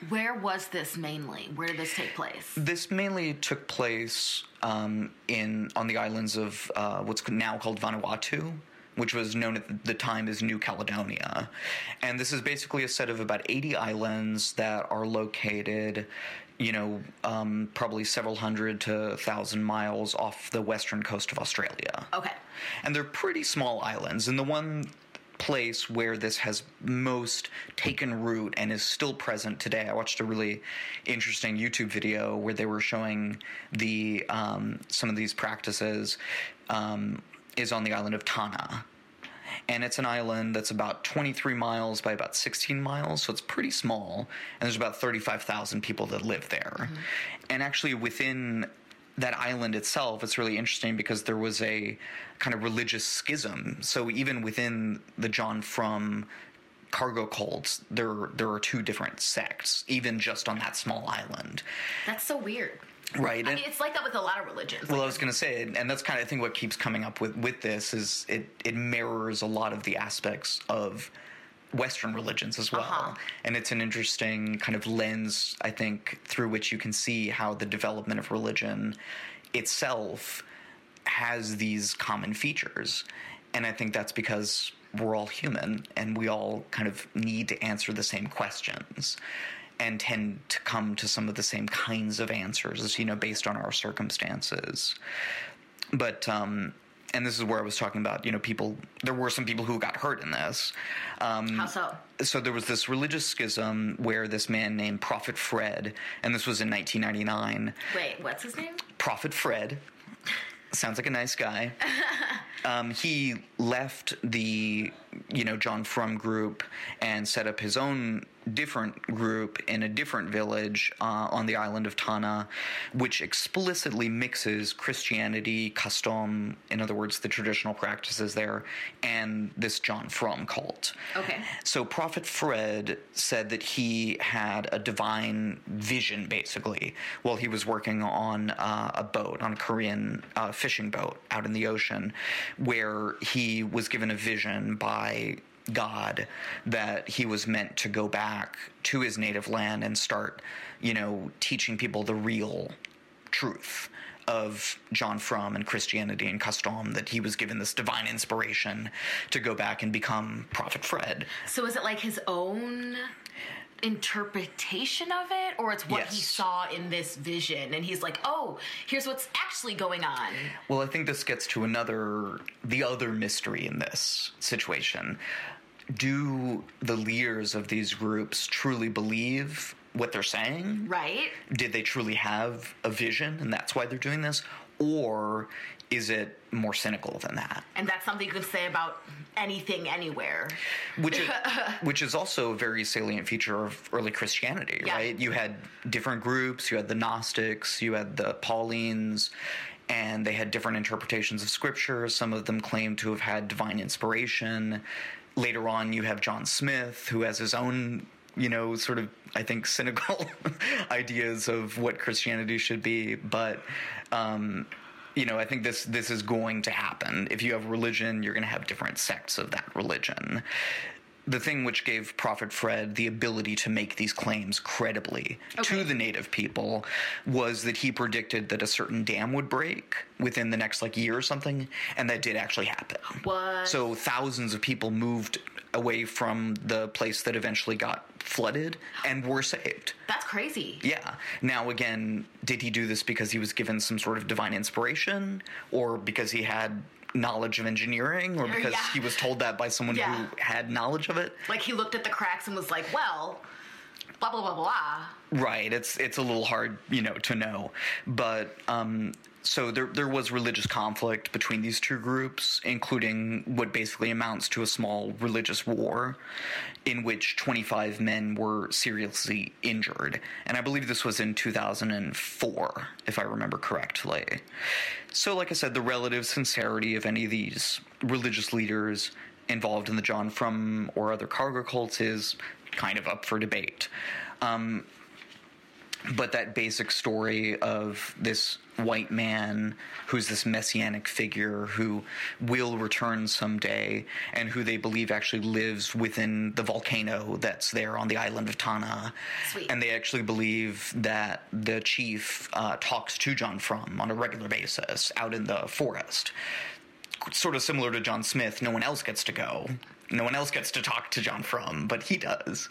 Speaker 7: Where was this mainly? Where did this take place?
Speaker 6: This mainly took place um, in on the islands of uh, what's now called Vanuatu, which was known at the time as New Caledonia. And this is basically a set of about 80 islands that are located, you know, um, probably several hundred to thousand miles off the western coast of Australia.
Speaker 7: Okay.
Speaker 6: And they're pretty small islands. And the one place where this has most taken root and is still present today. I watched a really interesting YouTube video where they were showing the um, some of these practices um, is on the island of Tanna. And it's an island that's about 23 miles by about 16 miles, so it's pretty small. And there's about 35,000 people that live there. Mm-hmm. And actually, within that island itself, it's really interesting because there was a kind of religious schism. So even within the John Frum cargo cults, there there are two different sects, even just on that small island.
Speaker 7: That's so weird.
Speaker 6: Right.
Speaker 7: I
Speaker 6: and-
Speaker 7: mean, it's like that with a lot of religions.
Speaker 6: well, I was going to say, and that's kind of I think what keeps coming up with with this is it it mirrors a lot of the aspects of Western religions as well,
Speaker 7: Uh-huh.
Speaker 6: and it's an interesting kind of lens I think through which you can see how the development of religion itself has these common features, and I think that's because we're all human and we all kind of need to answer the same questions and tend to come to some of the same kinds of answers, you know, based on our circumstances. But um, and this is where I was talking about, you know, people. There were some people who got hurt in this. Um,
Speaker 7: how so?
Speaker 6: so there was this religious schism where this man named Prophet Fred, and this was in 1999.
Speaker 7: Wait, what's his name?
Speaker 6: Prophet Fred sounds like a nice guy. um, he left the, you know, John Frum group and set up his own different group in a different village uh, on the island of Tanna, which explicitly mixes Christianity, custom, in other words, the traditional practices there, and this John Frum cult.
Speaker 7: Okay.
Speaker 6: So Prophet Fred said that he had a divine vision, basically, while he was working on uh, a boat, on a Korean uh, fishing boat out in the ocean, where he was given a vision by God that he was meant to go back to his native land and start, you know, teaching people the real truth of John Frum and Christianity and custom that he was given this divine inspiration to go back and become Prophet Fred.
Speaker 7: So is it like his own interpretation of it, or it's what he saw in this vision, and he's like, "Oh, here's what's actually going on."
Speaker 6: Well, I think this gets to another, the other mystery in this situation. Do the leaders of these groups truly believe what they're saying?
Speaker 7: Right.
Speaker 6: Did they truly have a vision and that's why they're doing this? Or is it more cynical than that?
Speaker 7: And that's something you could say about anything, anywhere.
Speaker 6: Which is, which is also a very salient feature of early Christianity,
Speaker 7: Yeah.
Speaker 6: right? You had different groups, you had the Gnostics, you had the Paulines, and they had different interpretations of scripture. Some of them claim to have had divine inspiration. Later on, you have John Smith, who has his own, you know, sort of, I think, cynical ideas of what Christianity should be. But, um, you know, I think this this is going to happen. If you have religion, you're going to have different sects of that religion. The thing which gave Prophet Fred the ability to make these claims credibly to the native people was that he predicted that a certain dam would break within the next like year or something, and that did actually happen.
Speaker 7: What?
Speaker 6: So thousands of people moved away from the place that eventually got flooded and were saved.
Speaker 7: That's crazy.
Speaker 6: Yeah. Now, again, did he do this because he was given some sort of divine inspiration, or because he had knowledge of engineering, or because
Speaker 7: Yeah.
Speaker 6: he was told that by someone
Speaker 7: Yeah.
Speaker 6: who had knowledge of it?
Speaker 7: Like he looked at the cracks and was like, well, blah, blah, blah, blah.
Speaker 6: Right. It's it's a little hard, you know, to know, but um, so there there was religious conflict between these two groups, including what basically amounts to a small religious war, in which 25 men were seriously injured, and I believe this was in 2004, if I remember correctly. So, like I said, the relative sincerity of any of these religious leaders involved in the John Frum or other cargo cults is kind of up for debate. Um, but that basic story of this white man who's this messianic figure who will return someday and who they believe actually lives within the volcano that's there on the island of Tanna.
Speaker 7: Sweet.
Speaker 6: And they actually believe that the chief uh, talks to John Frum on a regular basis out in the forest. Sort of similar to John Smith, no one else gets to go. No one else gets to talk to John Frum, but he does,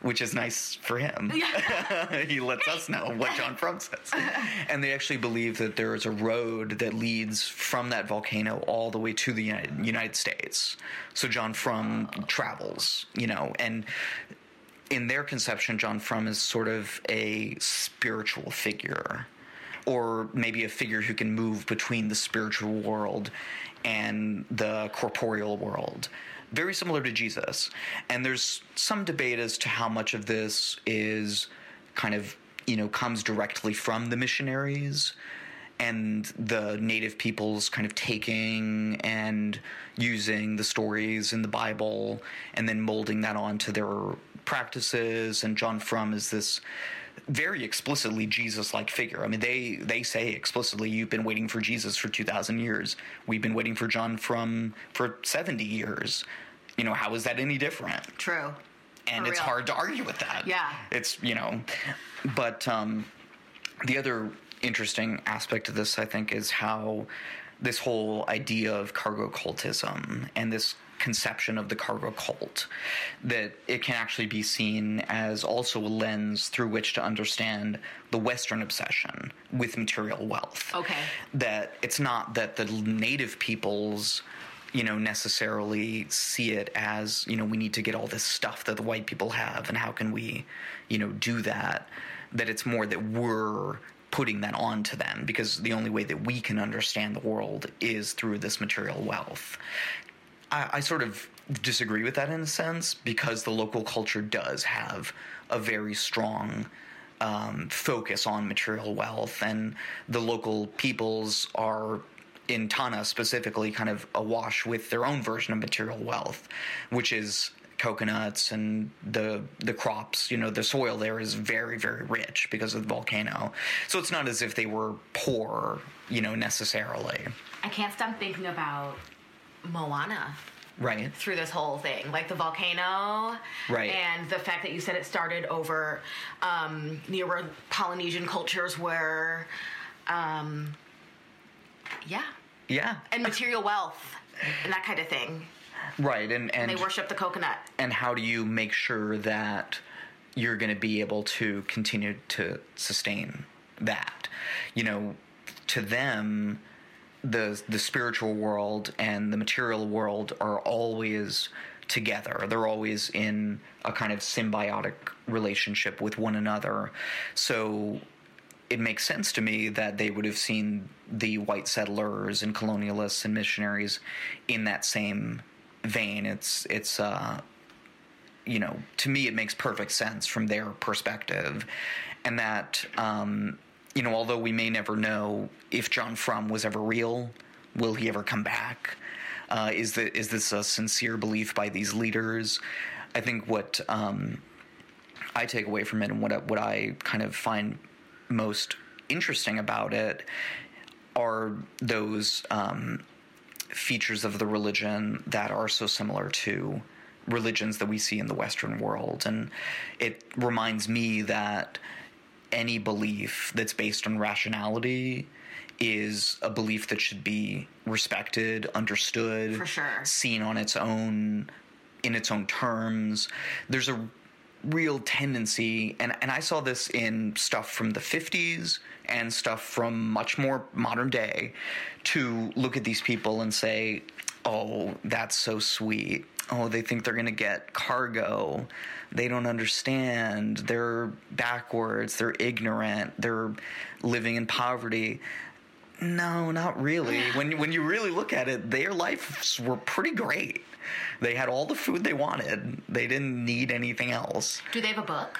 Speaker 6: which is nice for him. he lets us know what John Frum says. And they actually believe that there is a road that leads from that volcano all the way to the United, States. So John Frum travels, you know, and in their conception, John Frum is sort of a spiritual figure, or maybe a figure who can move between the spiritual world and the corporeal world. Very similar to Jesus. And there's some debate as to how much of this is kind of, you know, comes directly from the missionaries and the native peoples kind of taking and using the stories in the Bible and then molding that onto their practices. And John Frum is this very explicitly Jesus-like figure. I mean, they they say explicitly, "You've been waiting for Jesus for two thousand years. We've been waiting for John Frum for seventy years. You know, how is that any different?"
Speaker 7: True.
Speaker 6: and
Speaker 7: For
Speaker 6: it's
Speaker 7: real.
Speaker 6: hard to argue with that.
Speaker 7: Yeah.
Speaker 6: It's, you know, but um, the other interesting aspect of this, I think, is how this whole idea of cargo cultism and this conception of the cargo cult that it can actually be seen as also a lens through which to understand the western obsession with material wealth.
Speaker 7: Okay.
Speaker 6: that it's not that the native peoples you know necessarily see it as you know we need to get all this stuff that the white people have and how can we you know do that? That it's more that we're putting that on to them because the only way that we can understand the world is through this material wealth I, I sort of disagree with that in a sense because the local culture does have a very strong um, focus on material wealth, and the local peoples are in Tanna specifically kind of awash with their own version of material wealth, which is coconuts and the the crops you know the soil there is very very rich because of the volcano. So it's not as if they were poor you know necessarily.
Speaker 7: I can't stop thinking about Moana
Speaker 6: right
Speaker 7: through this whole thing, like the volcano,
Speaker 6: Right.
Speaker 7: And the fact that you said it started over um, near where Polynesian cultures, were. um, yeah,
Speaker 6: yeah
Speaker 7: and material wealth and that kind of thing.
Speaker 6: right and and
Speaker 7: And they worship the coconut.
Speaker 6: and how do you make sure that you're going to be able to continue to sustain that you know to them the the spiritual world and the material world are always together. They're always in a kind of symbiotic relationship with one another. So it makes sense to me that they would have seen the white settlers and colonialists and missionaries in that same vein. It's it's uh, you know to me it makes perfect sense from their perspective, and that um, you know although we may never know if John Frum was ever real, will he ever come back? Uh, is that is this a sincere belief by these leaders? I think what um, I take away from it and what I, what I kind of find most interesting about it are those um, features of the religion that are so similar to religions that we see in the Western world. And it reminds me that any belief that's based on rationality is a belief that should be respected, understood,
Speaker 7: For sure.
Speaker 6: seen on its own in its own terms. There's a real tendency and and I saw this in stuff from the 50s and stuff from much more modern day to look at these people and say, "Oh, that's so sweet. Oh, they think they're going to get cargo. They don't understand. They're backwards. They're ignorant. They're living in poverty." No, not really. When when you really look at it, their lives were pretty great. They had all the food they wanted. They didn't need anything else.
Speaker 7: Do they have a book?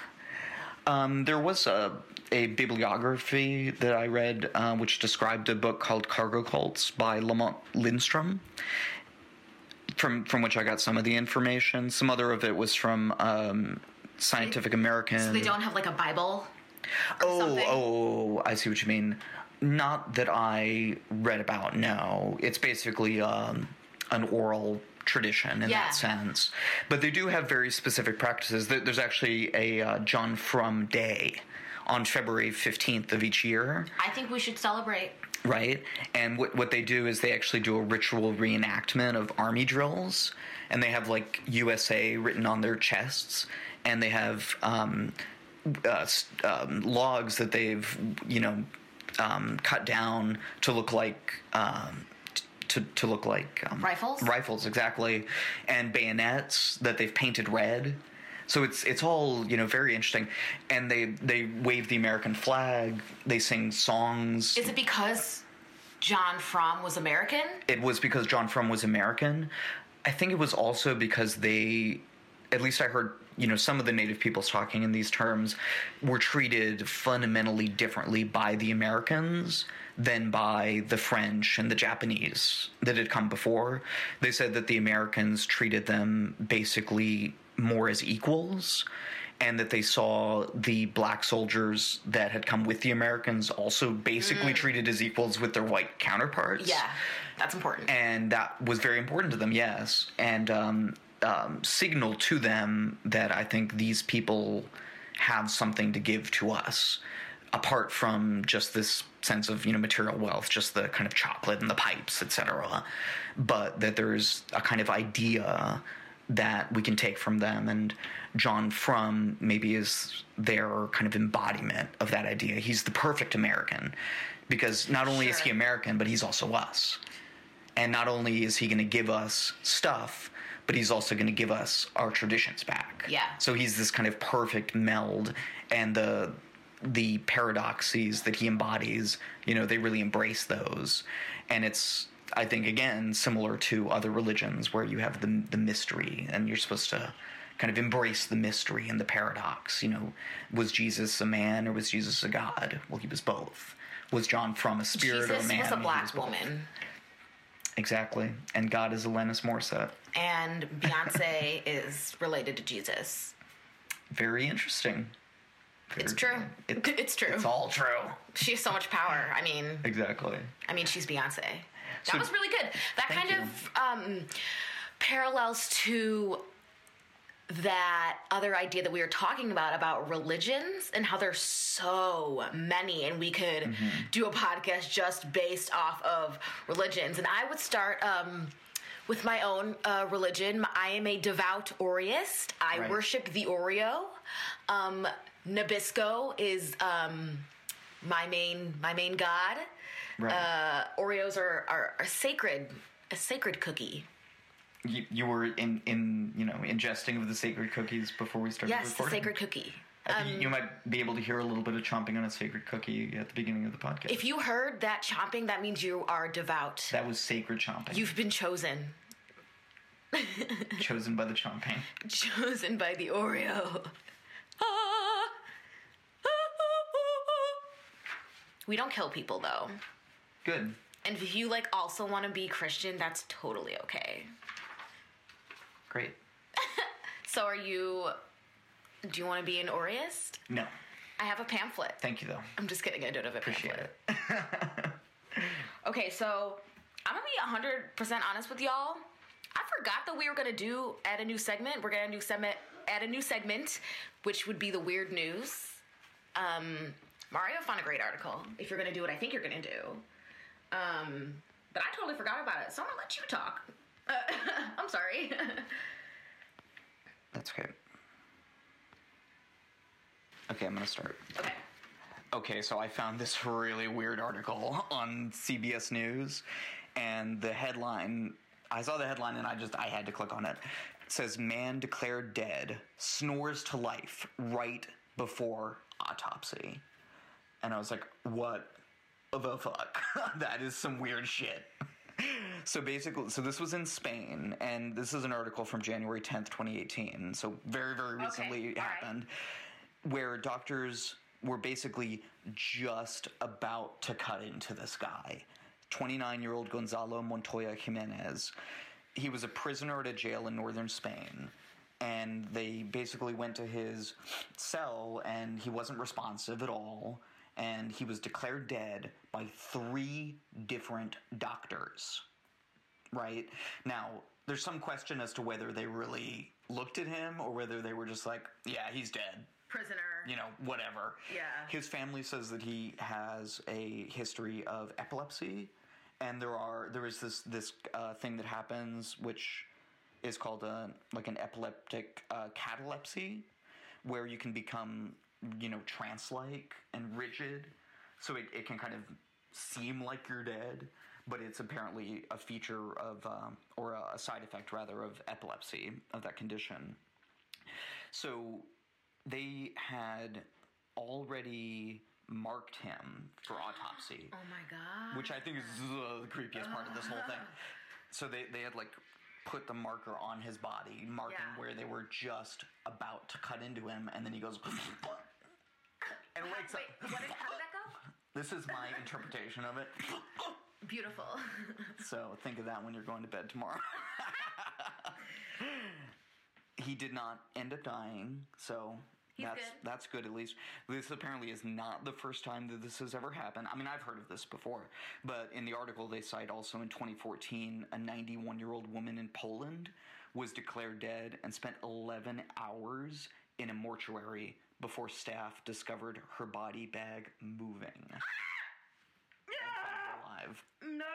Speaker 6: Um, there was a, a bibliography that I read uh, which described a book called Cargo Cults by Lamont Lindstrom, from from which I got some of the information. Some other of it was from um, Scientific American.
Speaker 7: So they don't have like a Bible?
Speaker 6: Oh,
Speaker 7: something?
Speaker 6: oh, I see what you mean. Not that I read about. No, it's basically um, an oral tradition in
Speaker 7: Yeah.
Speaker 6: that sense. But they do have very specific practices. There's actually a uh, John Frum Day on February 15th of each year,
Speaker 7: I think we should celebrate.
Speaker 6: Right? And what what they do is they actually do a ritual reenactment of army drills, and they have like USA written on their chests, and they have um, uh, um, logs that they've you know um, cut down to look like. Um, to, to look like um,
Speaker 7: Rifles?
Speaker 6: rifles exactly and bayonets that they've painted red so it's it's all you know very interesting and they they wave the american flag they sing songs
Speaker 7: Is it because John Frum was American?
Speaker 6: it was because John Frum was American. I think it was also because they, at least I heard, you know, some of the native peoples talking in these terms were treated fundamentally differently by the Americans than by the French and the Japanese that had come before. They said that the Americans treated them basically more as equals. And that they saw the black soldiers that had come with the Americans also basically treated as equals with their white counterparts
Speaker 7: Yeah, that's important.
Speaker 6: and that was very important to them. Yes, and um, um, signaled to them that I think these people have something to give to us, apart from just this sense of you know material wealth, just the kind of chocolate and the pipes, etc. But that there's a kind of idea that we can take from them and John Frum maybe is their kind of embodiment of that idea. He's the perfect American because not only is he American but he's also us. And not only is he going to give us stuff, but he's also going to give us our traditions back.
Speaker 7: Yeah.
Speaker 6: So he's this kind of perfect meld, and the the paradoxes that he embodies, you know, they really embrace those, and it's. I think again similar to other religions where you have the the mystery and you're supposed to kind of embrace the mystery and the paradox. You know, was Jesus a man or was Jesus a god? Well, he was both. Was John Frum a spirit or a
Speaker 7: Jesus
Speaker 6: man?
Speaker 7: was a black
Speaker 6: both.
Speaker 7: woman,
Speaker 6: Exactly. And God is Alanis Morissette.
Speaker 7: and Beyonce is related to Jesus.
Speaker 6: Very interesting. Very
Speaker 7: It's true. It's true.
Speaker 6: It's all true.
Speaker 7: She has so much power. I mean,
Speaker 6: Exactly.
Speaker 7: I mean, she's Beyonce. That
Speaker 6: So-
Speaker 7: was really good. That kind
Speaker 6: you.
Speaker 7: of um, parallels to that other idea that we were talking about about religions and how there's so many and we could
Speaker 6: Mm-hmm.
Speaker 7: do a podcast just based off of religions and i would start um, with my own uh, religion i am a devout oreist i
Speaker 6: Right.
Speaker 7: worship the oreo um, nabisco is um, my main my main god
Speaker 6: Right.
Speaker 7: uh, Oreos are, are a sacred, a sacred cookie.
Speaker 6: You, you were in, in you know ingesting of the sacred cookies before we started
Speaker 7: Yes, the
Speaker 6: recording.
Speaker 7: sacred cookie. Um,
Speaker 6: you might be able to hear a little bit of chomping on a sacred cookie at the beginning of the podcast.
Speaker 7: If you heard that chomping, that means you are devout.
Speaker 6: that was sacred chomping,
Speaker 7: You've been chosen.
Speaker 6: chosen by the chomping.
Speaker 7: Chosen by the Oreo. Ah. We don't kill people though.
Speaker 6: Good.
Speaker 7: And if you like also want to be Christian, that's totally okay.
Speaker 6: Great.
Speaker 7: So are you do you want to be an Oreist?
Speaker 6: No,
Speaker 7: I have a pamphlet.
Speaker 6: thank you though.
Speaker 7: I'm just kidding, I don't have a
Speaker 6: Appreciate
Speaker 7: pamphlet.
Speaker 6: it.
Speaker 7: Okay, so I'm gonna be 100% honest with y'all. I forgot that we were gonna do add a new segment. We're gonna do segment add a new segment, which would be the weird news. Um, Mario found a great article. If you're gonna do what I think you're gonna do, um, but I totally forgot about it. So I'm gonna let you talk. Uh, I'm sorry.
Speaker 6: That's okay. Okay, I'm gonna start.
Speaker 7: okay.
Speaker 6: Okay, so I found this really weird article on CBS News, and the headline. I saw the headline and I just I had to click on it. It says man declared dead, snores to life right before autopsy. And I was like, what the fuck? that is some weird shit. So basically, so this was in Spain, and this is an article from January 10th, 2018. So very, very recently it
Speaker 7: all right.
Speaker 6: happened, where doctors were basically just about to cut into this guy. 29 year old Gonzalo Montoya Jimenez. He was a prisoner at a jail in northern Spain. And they basically went to his cell, and he wasn't responsive at all. And he was declared dead by three different doctors right? Now, there's some question as to whether they really looked at him or whether they were just like, yeah, he's dead.
Speaker 7: Prisoner.
Speaker 6: You know, whatever.
Speaker 7: Yeah.
Speaker 6: His family says that he has a history of epilepsy, and there are there is this this uh, thing that happens which is called a like an epileptic uh, catalepsy, where you can become you know trance-like and rigid, so it, it can kind of seem like you're dead, but it's apparently a feature of um, or a side effect rather of epilepsy of that condition. So they had already marked him for autopsy
Speaker 7: Oh my god.
Speaker 6: which I think is the creepiest part of this whole thing. So they, they had like put the marker on his body, marking
Speaker 7: Yeah.
Speaker 6: where they were just about to cut into him, and then he goes and wakes
Speaker 7: Wait,
Speaker 6: up.
Speaker 7: what did, how did that go?
Speaker 6: This is my interpretation of it.
Speaker 7: Beautiful.
Speaker 6: So think of that when you're going to bed tomorrow. he did not end up dying, so
Speaker 7: He's
Speaker 6: that's
Speaker 7: good.
Speaker 6: that's good at least. This apparently is not the first time that this has ever happened. I mean, I've heard of this before, but in the article they cite also in 2014 a 91-year-old woman in Poland was declared dead and spent 11 hours in a mortuary before staff discovered her body bag moving. Yeah. Alive
Speaker 7: no.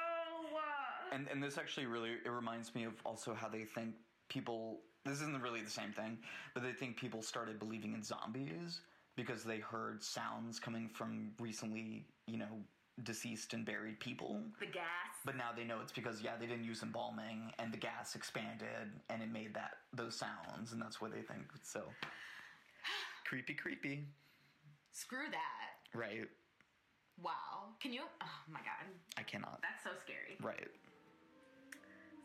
Speaker 6: And and this actually really it reminds me of also how they think people this isn't really the same thing but they think people started believing in zombies because they heard sounds coming from recently you know deceased and buried people
Speaker 7: The gas.
Speaker 6: but now they know it's because yeah they didn't use embalming and the gas expanded and it made that those sounds and that's why they think so creepy creepy
Speaker 7: Screw that.
Speaker 6: right
Speaker 7: Wow. Can you? Oh my god.
Speaker 6: i cannot
Speaker 7: That's so scary.
Speaker 6: right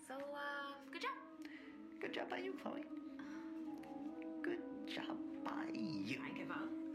Speaker 7: So, uh, good job.
Speaker 6: good job by you chloe good job by you
Speaker 7: I give up.